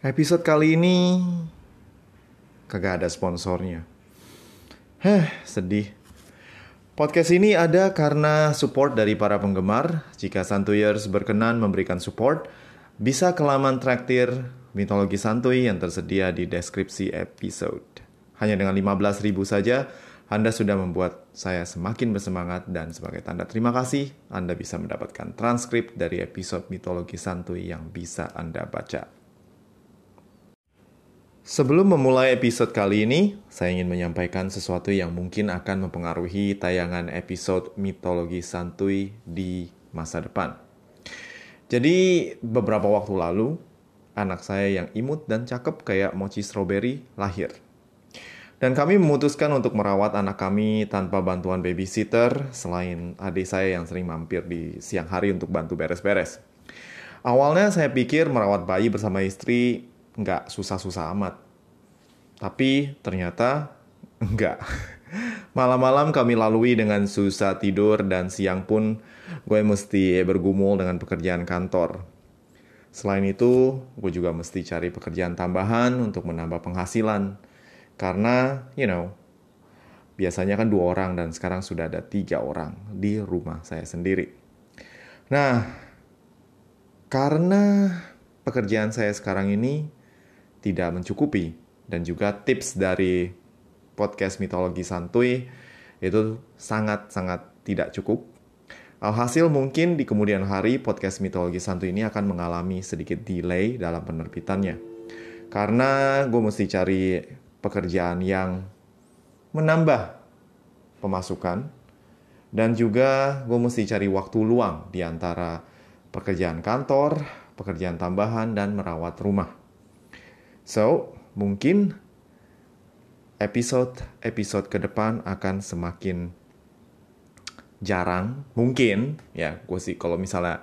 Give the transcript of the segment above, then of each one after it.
Episode kali ini kagak ada sponsornya. Heh, sedih. Podcast ini ada karena support dari para penggemar. Jika Santuyers berkenan memberikan support, bisa ke laman traktir mitologi santuy yang tersedia di deskripsi episode. Hanya dengan 15.000 saja, Anda sudah membuat saya semakin bersemangat dan sebagai tanda terima kasih, Anda bisa mendapatkan transkrip dari episode mitologi santuy yang bisa Anda baca. Sebelum memulai episode kali ini, saya ingin menyampaikan sesuatu yang mungkin akan mempengaruhi tayangan episode mitologi santuy di masa depan. Jadi, beberapa waktu lalu, anak saya yang imut dan cakep kayak mochi strawberry lahir. Dan kami memutuskan untuk merawat anak kami tanpa bantuan babysitter, selain adik saya yang sering mampir di siang hari untuk bantu beres-beres. Awalnya saya pikir merawat bayi bersama istri nggak susah-susah amat. Tapi ternyata enggak. Malam-malam kami lalui dengan susah tidur dan siang pun gue mesti bergumul dengan pekerjaan kantor. Selain itu, gue juga mesti cari pekerjaan tambahan untuk menambah penghasilan. Karena, you know, biasanya kan dua orang dan sekarang sudah ada tiga orang di rumah saya sendiri. Nah, karena pekerjaan saya sekarang ini tidak mencukupi dan juga tips dari podcast mitologi santuy itu sangat-sangat tidak cukup. Alhasil mungkin di kemudian hari podcast mitologi santuy ini akan mengalami sedikit delay dalam penerbitannya. Karena gue mesti cari pekerjaan yang menambah pemasukan dan juga gue mesti cari waktu luang di antara pekerjaan kantor, pekerjaan tambahan, dan merawat rumah. So, mungkin episode-episode ke depan akan semakin jarang. Mungkin, ya, gue sih kalau misalnya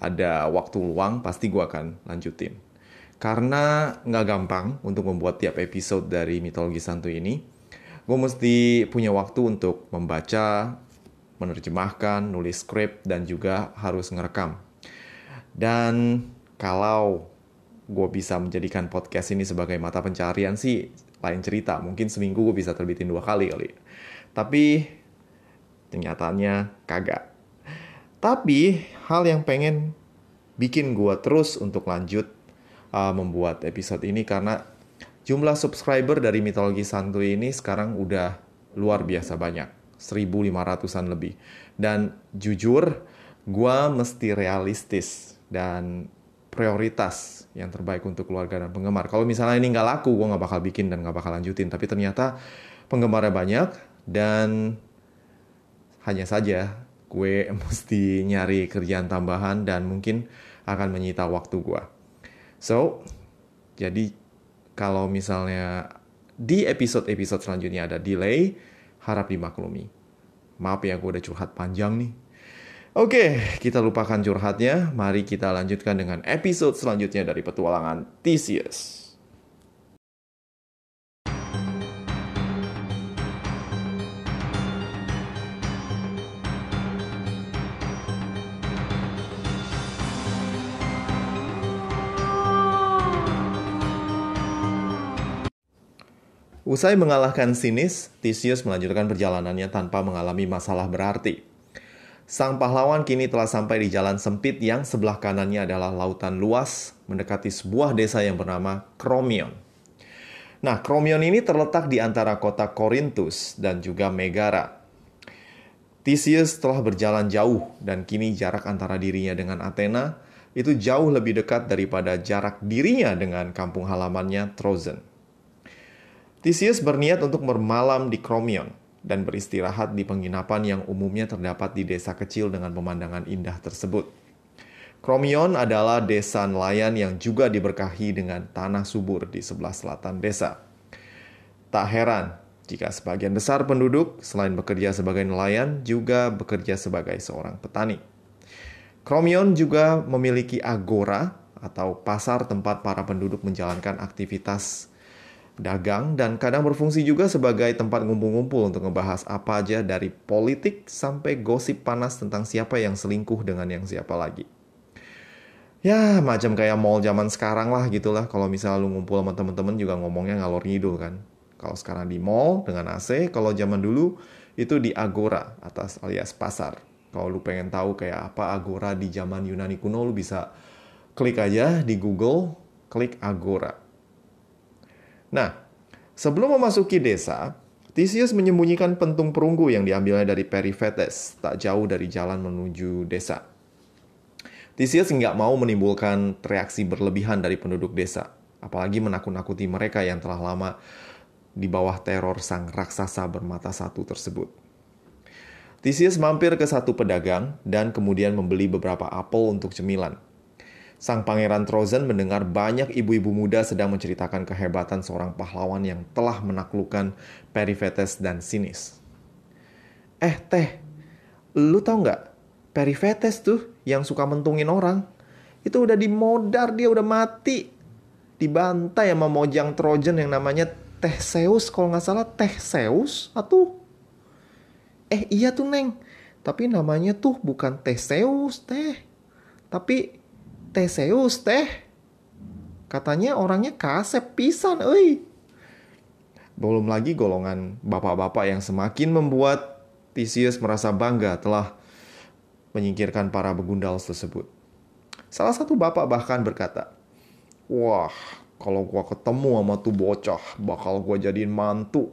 ada waktu luang, pasti gue akan lanjutin. Karena nggak gampang untuk membuat tiap episode dari mitologi santu ini, gue mesti punya waktu untuk membaca, menerjemahkan, nulis skrip, dan juga harus ngerekam. Dan kalau gue bisa menjadikan podcast ini sebagai mata pencarian sih lain cerita. Mungkin seminggu gue bisa terbitin dua kali kali. Tapi kenyataannya kagak. Tapi hal yang pengen bikin gue terus untuk lanjut uh, membuat episode ini karena jumlah subscriber dari mitologi santuy ini sekarang udah luar biasa banyak. 1500-an lebih. Dan jujur, gue mesti realistis dan prioritas yang terbaik untuk keluarga dan penggemar. Kalau misalnya ini nggak laku, gue nggak bakal bikin dan nggak bakal lanjutin. Tapi ternyata penggemarnya banyak dan hanya saja gue mesti nyari kerjaan tambahan dan mungkin akan menyita waktu gue. So, jadi kalau misalnya di episode-episode selanjutnya ada delay, harap dimaklumi. Maaf ya, gue udah curhat panjang nih. Oke, kita lupakan curhatnya. Mari kita lanjutkan dengan episode selanjutnya dari petualangan Theseus. Usai mengalahkan Sinis, Theseus melanjutkan perjalanannya tanpa mengalami masalah berarti. Sang pahlawan kini telah sampai di jalan sempit yang sebelah kanannya adalah lautan luas mendekati sebuah desa yang bernama Kromion. Nah, Kromion ini terletak di antara kota Korintus dan juga Megara. Theseus telah berjalan jauh dan kini jarak antara dirinya dengan Athena itu jauh lebih dekat daripada jarak dirinya dengan kampung halamannya Trozen. Theseus berniat untuk bermalam di Kromion dan beristirahat di penginapan yang umumnya terdapat di desa kecil dengan pemandangan indah tersebut. Kromion adalah desa nelayan yang juga diberkahi dengan tanah subur di sebelah selatan desa. Tak heran jika sebagian besar penduduk selain bekerja sebagai nelayan juga bekerja sebagai seorang petani. Kromion juga memiliki agora atau pasar tempat para penduduk menjalankan aktivitas dagang, dan kadang berfungsi juga sebagai tempat ngumpul-ngumpul untuk ngebahas apa aja dari politik sampai gosip panas tentang siapa yang selingkuh dengan yang siapa lagi. ya macam kayak mall zaman sekarang lah gitulah. Kalau misalnya lu ngumpul sama temen-temen juga ngomongnya ngalor ngidul kan. Kalau sekarang di mall dengan AC kalau zaman dulu itu di Agora atas alias pasar. Kalau lu pengen tahu kayak apa Agora di zaman Yunani kuno lu bisa klik aja di Google klik Agora nah sebelum memasuki desa Theseus menyembunyikan pentung perunggu yang diambilnya dari Periphetes, tak jauh dari jalan menuju desa. Theseus nggak mau menimbulkan reaksi berlebihan dari penduduk desa, apalagi menakut-nakuti mereka yang telah lama di bawah teror sang raksasa bermata satu tersebut. Theseus mampir ke satu pedagang dan kemudian membeli beberapa apel untuk cemilan. Sang pangeran Trozen mendengar banyak ibu-ibu muda sedang menceritakan kehebatan seorang pahlawan yang telah menaklukkan Periphetes dan Sinis. Eh, teh, lu tau nggak? Periphetes tuh yang suka mentungin orang. Itu udah dimodar, dia udah mati. Dibantai sama mojang Trojan yang namanya Theseus, kalau nggak salah Theseus atau Eh iya tuh Neng, tapi namanya tuh bukan Theseus teh. Tapi Theseus teh. Katanya orangnya kasep pisan, euy. Belum lagi golongan bapak-bapak yang semakin membuat Theseus merasa bangga telah menyingkirkan para begundal tersebut. Salah satu bapak bahkan berkata, Wah, kalau gua ketemu sama tuh bocah, bakal gua jadiin mantu.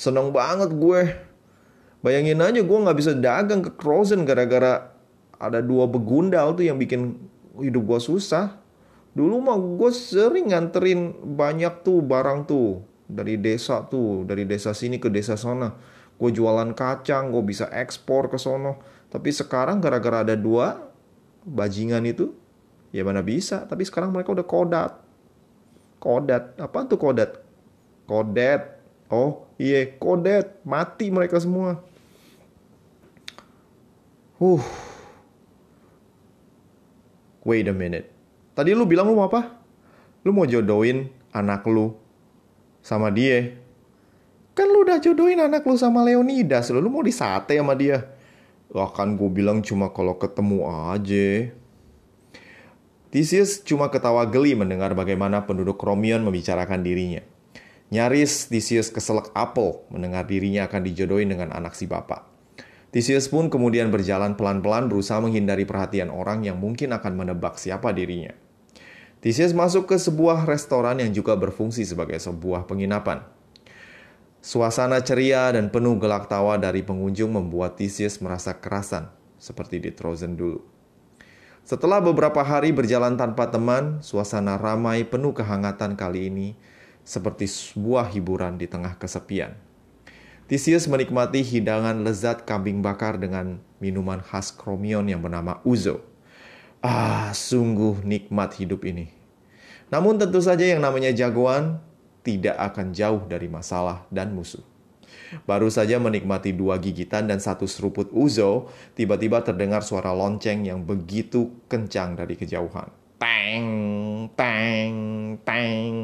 Seneng banget gue. Bayangin aja gue nggak bisa dagang ke Crozen gara-gara ada dua begundal tuh yang bikin hidup gue susah. Dulu mah gue sering nganterin banyak tuh barang tuh dari desa tuh, dari desa sini ke desa sana. Gue jualan kacang, gue bisa ekspor ke sono. Tapi sekarang gara-gara ada dua bajingan itu, ya mana bisa. Tapi sekarang mereka udah kodat. Kodat, apa tuh kodat? Kodet. Oh iya, kodet. Mati mereka semua. Huh. Wait a minute. Tadi lu bilang lu mau apa? Lu mau jodohin anak lu sama dia. Kan lu udah jodohin anak lu sama Leonidas. Lu, lu mau disate sama dia. Lah kan gue bilang cuma kalau ketemu aja. Theseus cuma ketawa geli mendengar bagaimana penduduk Romion membicarakan dirinya. Nyaris Theseus keselak apel mendengar dirinya akan dijodohin dengan anak si bapak. Theseus pun kemudian berjalan pelan-pelan berusaha menghindari perhatian orang yang mungkin akan menebak siapa dirinya. Theseus masuk ke sebuah restoran yang juga berfungsi sebagai sebuah penginapan. Suasana ceria dan penuh gelak tawa dari pengunjung membuat Theseus merasa kerasan, seperti di Trozen dulu. Setelah beberapa hari berjalan tanpa teman, suasana ramai penuh kehangatan kali ini seperti sebuah hiburan di tengah kesepian. Theseus menikmati hidangan lezat kambing bakar dengan minuman khas Kromion yang bernama Uzo. Ah, sungguh nikmat hidup ini. Namun tentu saja yang namanya jagoan tidak akan jauh dari masalah dan musuh. Baru saja menikmati dua gigitan dan satu seruput uzo, tiba-tiba terdengar suara lonceng yang begitu kencang dari kejauhan. Teng, teng, teng.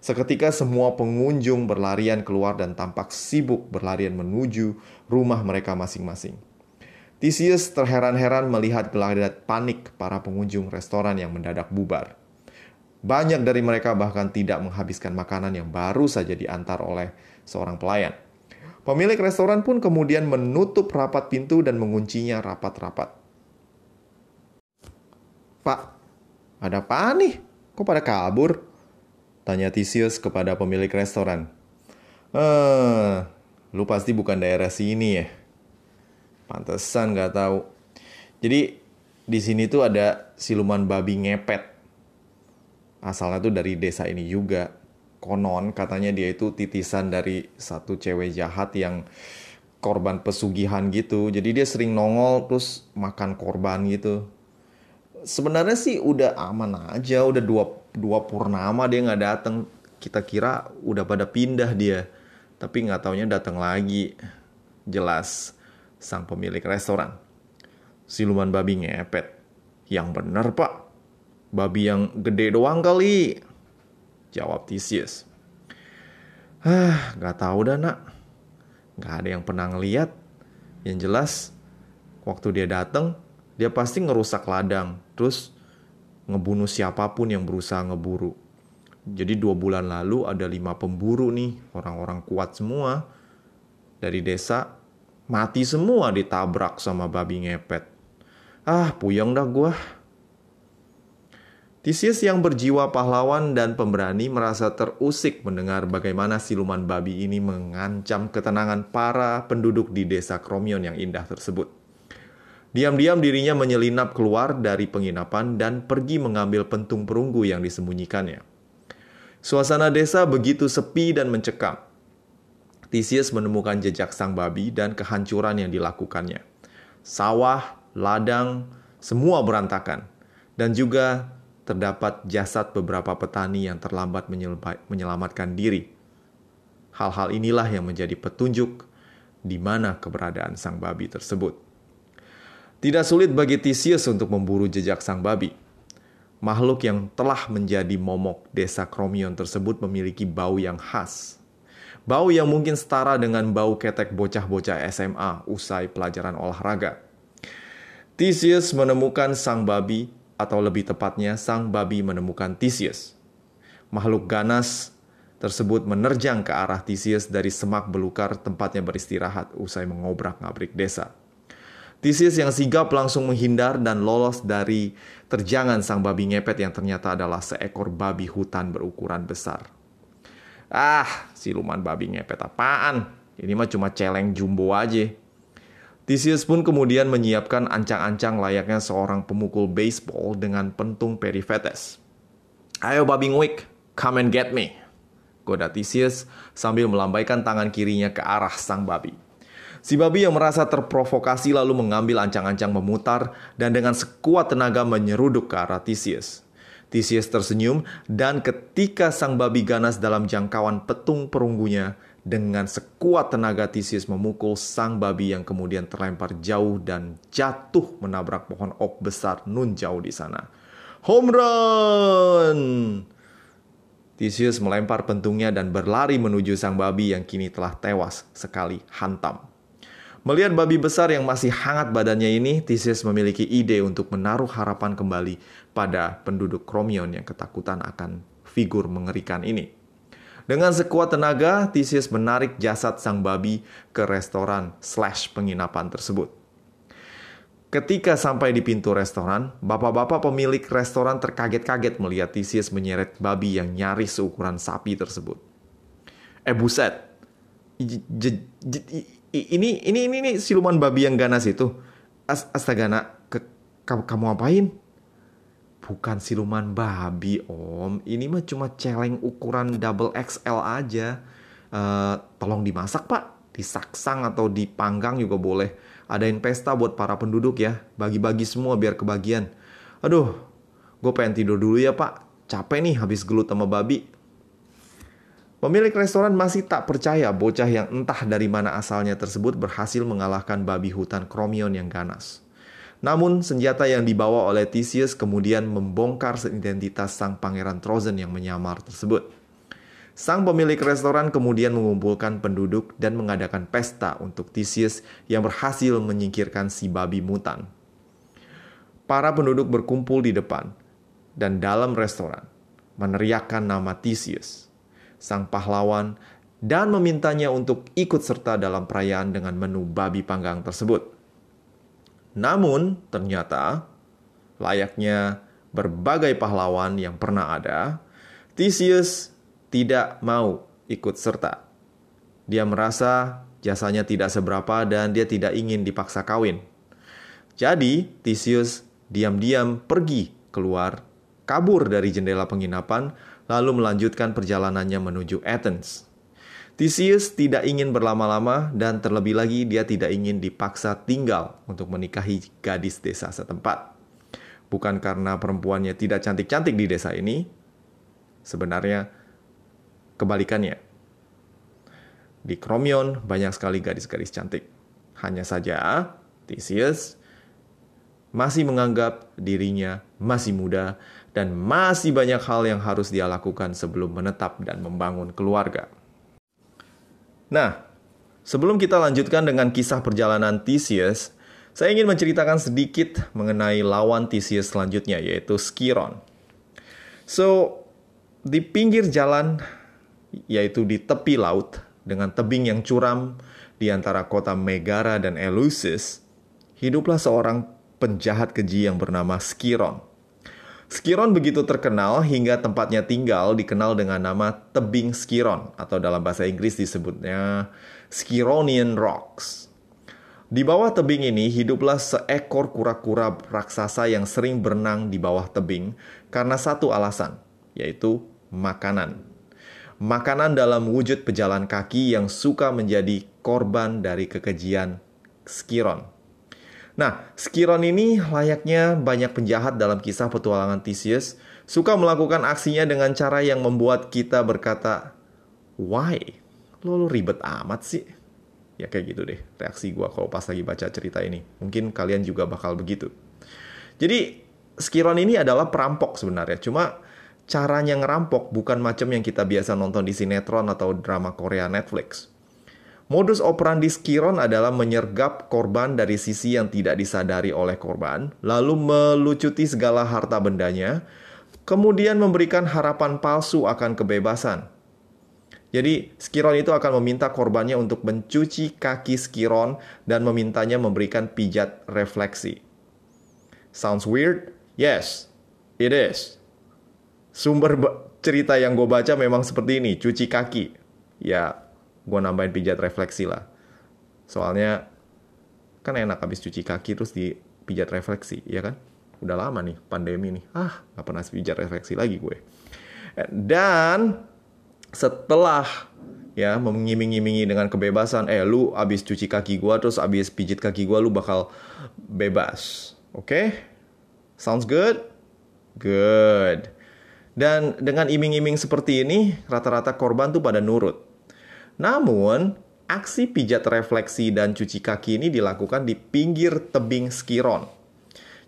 Seketika semua pengunjung berlarian keluar dan tampak sibuk berlarian menuju rumah mereka masing-masing. Theseus terheran-heran melihat gelagat panik para pengunjung restoran yang mendadak bubar. Banyak dari mereka bahkan tidak menghabiskan makanan yang baru saja diantar oleh seorang pelayan. Pemilik restoran pun kemudian menutup rapat pintu dan menguncinya rapat-rapat. Pak, ada apa nih? Kok pada kabur? Tanya Theseus kepada pemilik restoran. Eh, lu pasti bukan daerah sini ya? Pantesan gak tahu. Jadi di sini tuh ada siluman babi ngepet asalnya tuh dari desa ini juga. Konon katanya dia itu titisan dari satu cewek jahat yang korban pesugihan gitu. Jadi dia sering nongol terus makan korban gitu. Sebenarnya sih udah aman aja, udah dua, dua purnama dia nggak datang. Kita kira udah pada pindah dia, tapi nggak taunya datang lagi. Jelas sang pemilik restoran. Siluman babi ngepet. Yang bener pak, Babi yang gede doang kali. Jawab Theseus. Ah, gak tahu dah nak. Gak ada yang pernah ngeliat. Yang jelas, waktu dia datang, dia pasti ngerusak ladang. Terus ngebunuh siapa pun yang berusaha ngeburu. Jadi dua bulan lalu ada lima pemburu nih, orang-orang kuat semua dari desa mati semua ditabrak sama babi ngepet. Ah, puyeng dah gua. Tisius yang berjiwa pahlawan dan pemberani merasa terusik mendengar bagaimana siluman babi ini mengancam ketenangan para penduduk di desa Kromion yang indah tersebut. Diam-diam dirinya menyelinap keluar dari penginapan dan pergi mengambil pentung perunggu yang disembunyikannya. Suasana desa begitu sepi dan mencekam. Tisius menemukan jejak sang babi dan kehancuran yang dilakukannya. Sawah, ladang, semua berantakan. Dan juga terdapat jasad beberapa petani yang terlambat menyelamatkan diri. Hal-hal inilah yang menjadi petunjuk di mana keberadaan sang babi tersebut. Tidak sulit bagi Tisius untuk memburu jejak sang babi. Makhluk yang telah menjadi momok desa Kromion tersebut memiliki bau yang khas. Bau yang mungkin setara dengan bau ketek bocah-bocah SMA usai pelajaran olahraga. Tisius menemukan sang babi atau lebih tepatnya sang babi menemukan Theseus. Makhluk ganas tersebut menerjang ke arah Theseus dari semak belukar tempatnya beristirahat usai mengobrak-ngabrik desa. Theseus yang sigap langsung menghindar dan lolos dari terjangan sang babi ngepet yang ternyata adalah seekor babi hutan berukuran besar. Ah, siluman babi ngepet apaan? Ini mah cuma celeng jumbo aja. Theseus pun kemudian menyiapkan ancang-ancang layaknya seorang pemukul baseball dengan pentung perifetes. Ayo babi nguik, come and get me. Goda Theseus sambil melambaikan tangan kirinya ke arah sang babi. Si babi yang merasa terprovokasi lalu mengambil ancang-ancang memutar dan dengan sekuat tenaga menyeruduk ke arah Theseus. Theseus tersenyum dan ketika sang babi ganas dalam jangkauan petung perunggunya, dengan sekuat tenaga Theseus memukul sang babi yang kemudian terlempar jauh dan jatuh menabrak pohon ok besar nun jauh di sana. Home run! Theseus melempar pentungnya dan berlari menuju sang babi yang kini telah tewas sekali hantam. Melihat babi besar yang masih hangat badannya ini, Theseus memiliki ide untuk menaruh harapan kembali pada penduduk Kromion yang ketakutan akan figur mengerikan ini. Dengan sekuat tenaga, Theseus menarik jasad sang babi ke restoran slash penginapan tersebut. Ketika sampai di pintu restoran, bapak-bapak pemilik restoran terkaget-kaget melihat Theseus menyeret babi yang nyaris seukuran sapi tersebut. Eh buset, ini ini ini, ini siluman babi yang ganas itu. Astaga nak, kamu apain? bukan siluman babi om. Ini mah cuma celeng ukuran double XL aja. Uh, tolong dimasak pak. Disaksang atau dipanggang juga boleh. Adain pesta buat para penduduk ya. Bagi-bagi semua biar kebagian. Aduh gue pengen tidur dulu ya pak. Capek nih habis gelut sama babi Pemilik restoran masih tak percaya bocah yang entah dari mana asalnya tersebut berhasil mengalahkan babi hutan Kromion yang ganas. Namun, senjata yang dibawa oleh Theseus kemudian membongkar identitas sang pangeran Trozen yang menyamar tersebut. Sang pemilik restoran kemudian mengumpulkan penduduk dan mengadakan pesta untuk Theseus yang berhasil menyingkirkan si babi mutan. Para penduduk berkumpul di depan dan dalam restoran, meneriakkan nama Theseus, sang pahlawan, dan memintanya untuk ikut serta dalam perayaan dengan menu babi panggang tersebut. Namun, ternyata layaknya berbagai pahlawan yang pernah ada, Theseus tidak mau ikut serta. Dia merasa jasanya tidak seberapa dan dia tidak ingin dipaksa kawin. Jadi, Theseus diam-diam pergi keluar, kabur dari jendela penginapan, lalu melanjutkan perjalanannya menuju Athens. Theseus tidak ingin berlama-lama dan terlebih lagi dia tidak ingin dipaksa tinggal untuk menikahi gadis desa setempat. Bukan karena perempuannya tidak cantik-cantik di desa ini, sebenarnya kebalikannya. Di Kromion banyak sekali gadis-gadis cantik. Hanya saja Theseus masih menganggap dirinya masih muda dan masih banyak hal yang harus dia lakukan sebelum menetap dan membangun keluarga. Nah, sebelum kita lanjutkan dengan kisah perjalanan Theseus, Saya ingin menceritakan sedikit mengenai lawan Theseus selanjutnya, yaitu Skiron. So, di pinggir jalan, yaitu di tepi laut, dengan tebing yang curam di antara kota Megara dan Eleusis, hiduplah seorang penjahat keji yang bernama Skiron. Skiron begitu terkenal hingga tempatnya tinggal dikenal dengan nama tebing Skiron atau dalam bahasa Inggris disebutnya Skironian Rocks. Di bawah tebing ini hiduplah seekor kura-kura raksasa yang sering berenang di bawah tebing karena satu alasan, yaitu makanan. Makanan dalam wujud pejalan kaki yang suka menjadi korban dari kekejian Skiron. Nah, Skiron ini layaknya banyak penjahat dalam kisah petualangan Theseus, suka melakukan aksinya dengan cara yang membuat kita berkata, Why? Lo, lo ribet amat sih? Ya kayak gitu deh reaksi gue kalau pas lagi baca cerita ini. Mungkin kalian juga bakal begitu. Jadi Skiron ini adalah perampok sebenarnya. Cuma caranya ngerampok bukan macam yang kita biasa nonton di sinetron atau drama Korea Netflix. Modus operandi Skiron adalah menyergap korban dari sisi yang tidak disadari oleh korban, lalu melucuti segala harta bendanya, kemudian memberikan harapan palsu akan kebebasan. Jadi Skiron itu akan meminta korbannya untuk mencuci kaki Skiron dan memintanya memberikan pijat refleksi. Sounds weird? Yes, it is. Sumber cerita yang gue baca memang seperti ini, cuci kaki. Ya, gue nambahin pijat refleksi lah. Soalnya kan enak habis cuci kaki terus di pijat refleksi, ya kan? Udah lama nih pandemi nih. Ah, gak pernah pijat refleksi lagi gue. Dan setelah ya mengiming-imingi dengan kebebasan eh lu abis cuci kaki gua terus abis pijit kaki gua lu bakal bebas oke okay? sounds good good dan dengan iming-iming seperti ini rata-rata korban tuh pada nurut namun aksi pijat refleksi dan cuci kaki ini dilakukan di pinggir tebing skiron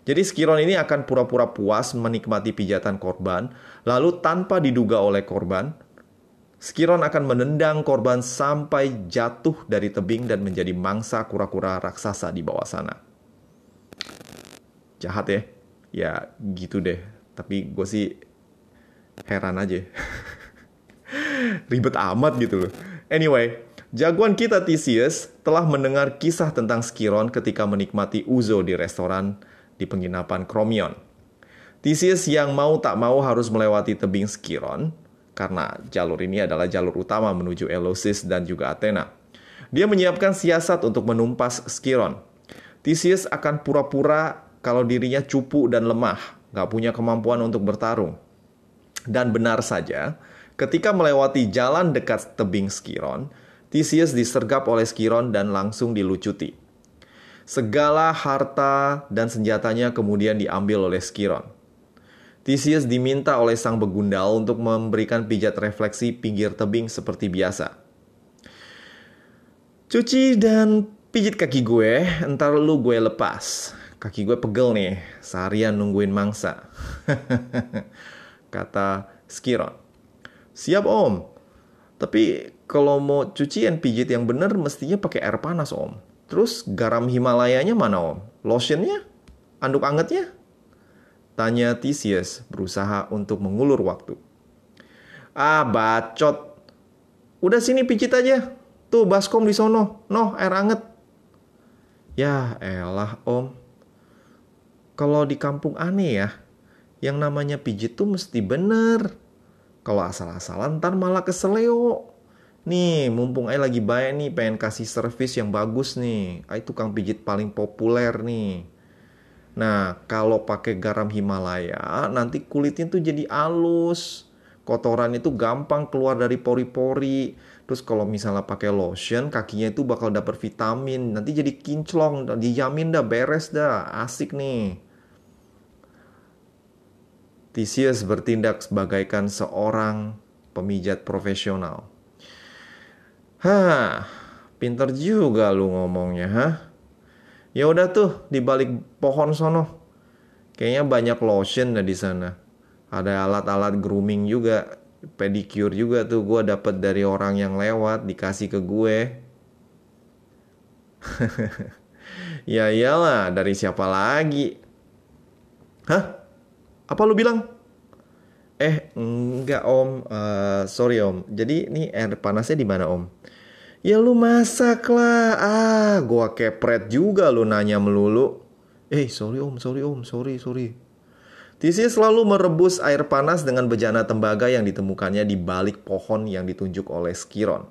jadi Skiron ini akan pura-pura puas menikmati pijatan korban, lalu tanpa diduga oleh korban, Skiron akan menendang korban sampai jatuh dari tebing dan menjadi mangsa kura-kura raksasa di bawah sana. Jahat ya? Ya gitu deh. Tapi gue sih heran aja. Ribet amat gitu loh. Anyway, jagoan kita Theseus telah mendengar kisah tentang Skiron ketika menikmati uzo di restoran di penginapan Kromion. Theseus yang mau tak mau harus melewati tebing Skiron karena jalur ini adalah jalur utama menuju Eleusis dan juga Athena. Dia menyiapkan siasat untuk menumpas Skiron. Theseus akan pura-pura kalau dirinya cupu dan lemah, gak punya kemampuan untuk bertarung. Dan benar saja, ketika melewati jalan dekat tebing Skiron, Theseus disergap oleh Skiron dan langsung dilucuti. Segala harta dan senjatanya kemudian diambil oleh Skiron. Theseus diminta oleh sang begundal untuk memberikan pijat refleksi pinggir tebing seperti biasa. Cuci dan pijit kaki gue, entar lu gue lepas. Kaki gue pegel nih, seharian nungguin mangsa. Kata Skiron. Siap om. Tapi kalau mau cuci dan pijit yang bener mestinya pakai air panas om. Terus garam Himalayanya mana om? Lotionnya? Anduk angetnya? Tanya Theseus berusaha untuk mengulur waktu. Ah, bacot. Udah sini pijit aja. Tuh baskom di sono. Noh, air anget. Ya elah om. Kalau di kampung aneh ya. Yang namanya pijit tuh mesti bener. Kalau asal-asalan ntar malah keseleo. Nih, mumpung Ai lagi baik nih, pengen kasih servis yang bagus nih. Ai tukang pijit paling populer nih. Nah, kalau pakai garam Himalaya, nanti kulitnya tuh jadi halus. Kotoran itu gampang keluar dari pori-pori. Terus kalau misalnya pakai lotion, kakinya itu bakal dapet vitamin. Nanti jadi kinclong, dijamin dah beres dah. Asik nih. Theseus bertindak sebagaikan seorang pemijat profesional. Hah, pinter juga lu ngomongnya, hah? Ya udah tuh di balik pohon sono. Kayaknya banyak lotion di sana. Ada alat-alat grooming juga, pedicure juga tuh gue dapet dari orang yang lewat dikasih ke gue. Ya iyalah, dari siapa lagi? Hah? Apa lu bilang? Eh, enggak om. Uh, sorry om. Jadi ini air panasnya di mana om? Ya lu masak lah. Ah, gua kepret juga lu nanya melulu. Eh, sorry om, sorry om, sorry, sorry. Tisi selalu merebus air panas dengan bejana tembaga yang ditemukannya di balik pohon yang ditunjuk oleh Skiron.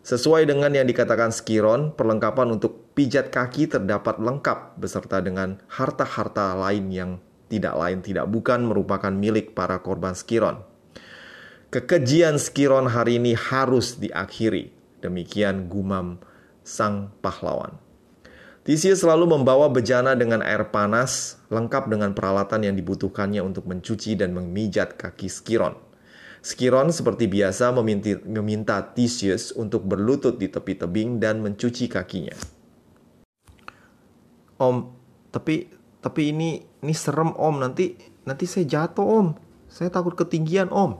Sesuai dengan yang dikatakan Skiron, perlengkapan untuk pijat kaki terdapat lengkap beserta dengan harta-harta lain yang tidak lain tidak bukan merupakan milik para korban Skiron. Kekejian Skiron hari ini harus diakhiri. Demikian gumam sang pahlawan. Theseus selalu membawa bejana dengan air panas, lengkap dengan peralatan yang dibutuhkannya untuk mencuci dan memijat kaki Skiron. Skiron seperti biasa meminta, meminta Theseus untuk berlutut di tepi tebing dan mencuci kakinya. Om, tapi tapi ini ini serem om nanti nanti saya jatuh om. Saya takut ketinggian om.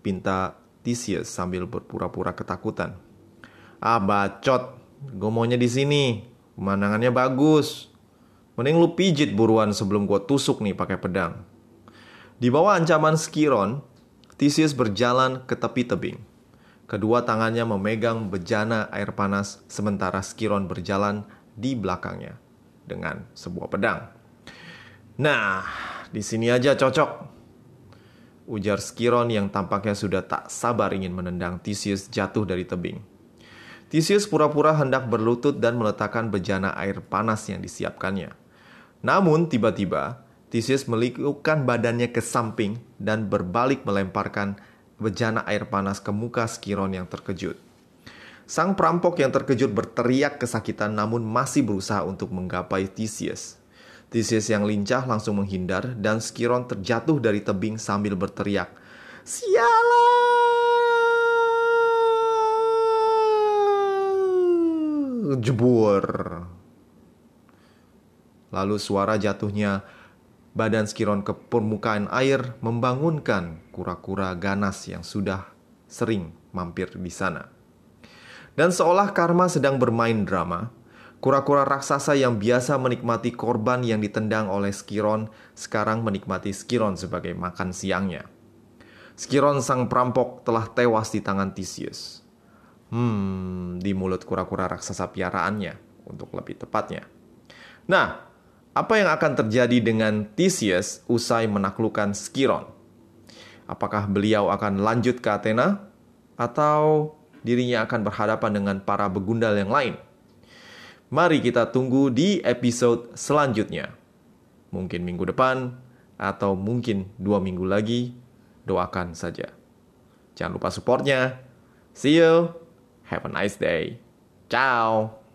Pinta Theseus sambil berpura-pura ketakutan. Ah bacot, gue maunya di sini. Pemandangannya bagus. Mending lu pijit buruan sebelum gue tusuk nih pakai pedang. Di bawah ancaman Skiron, Theseus berjalan ke tepi tebing. Kedua tangannya memegang bejana air panas sementara Skiron berjalan di belakangnya dengan sebuah pedang. Nah, di sini aja cocok. Ujar Skiron yang tampaknya sudah tak sabar ingin menendang Theseus jatuh dari tebing. Theseus pura-pura hendak berlutut dan meletakkan bejana air panas yang disiapkannya. Namun tiba-tiba Theseus melikukan badannya ke samping dan berbalik melemparkan bejana air panas ke muka Skiron yang terkejut. Sang perampok yang terkejut berteriak kesakitan namun masih berusaha untuk menggapai Theseus. Theseus yang lincah langsung menghindar dan Skiron terjatuh dari tebing sambil berteriak, Sialan! Jebur. Lalu suara jatuhnya badan Skiron ke permukaan air membangunkan kura-kura ganas yang sudah sering mampir di sana. Dan seolah karma sedang bermain drama, kura-kura raksasa yang biasa menikmati korban yang ditendang oleh Skiron sekarang menikmati Skiron sebagai makan siangnya. Skiron sang perampok telah tewas di tangan Theseus. Hmm, di mulut kura-kura raksasa piaraannya untuk lebih tepatnya. Nah, apa yang akan terjadi dengan Theseus usai menaklukkan Skiron? Apakah beliau akan lanjut ke Athena atau dirinya akan berhadapan dengan para begundal yang lain? Mari kita tunggu di episode selanjutnya. Mungkin minggu depan atau mungkin dua minggu lagi. Doakan saja. Jangan lupa supportnya. See you. Have a nice day. Ciao.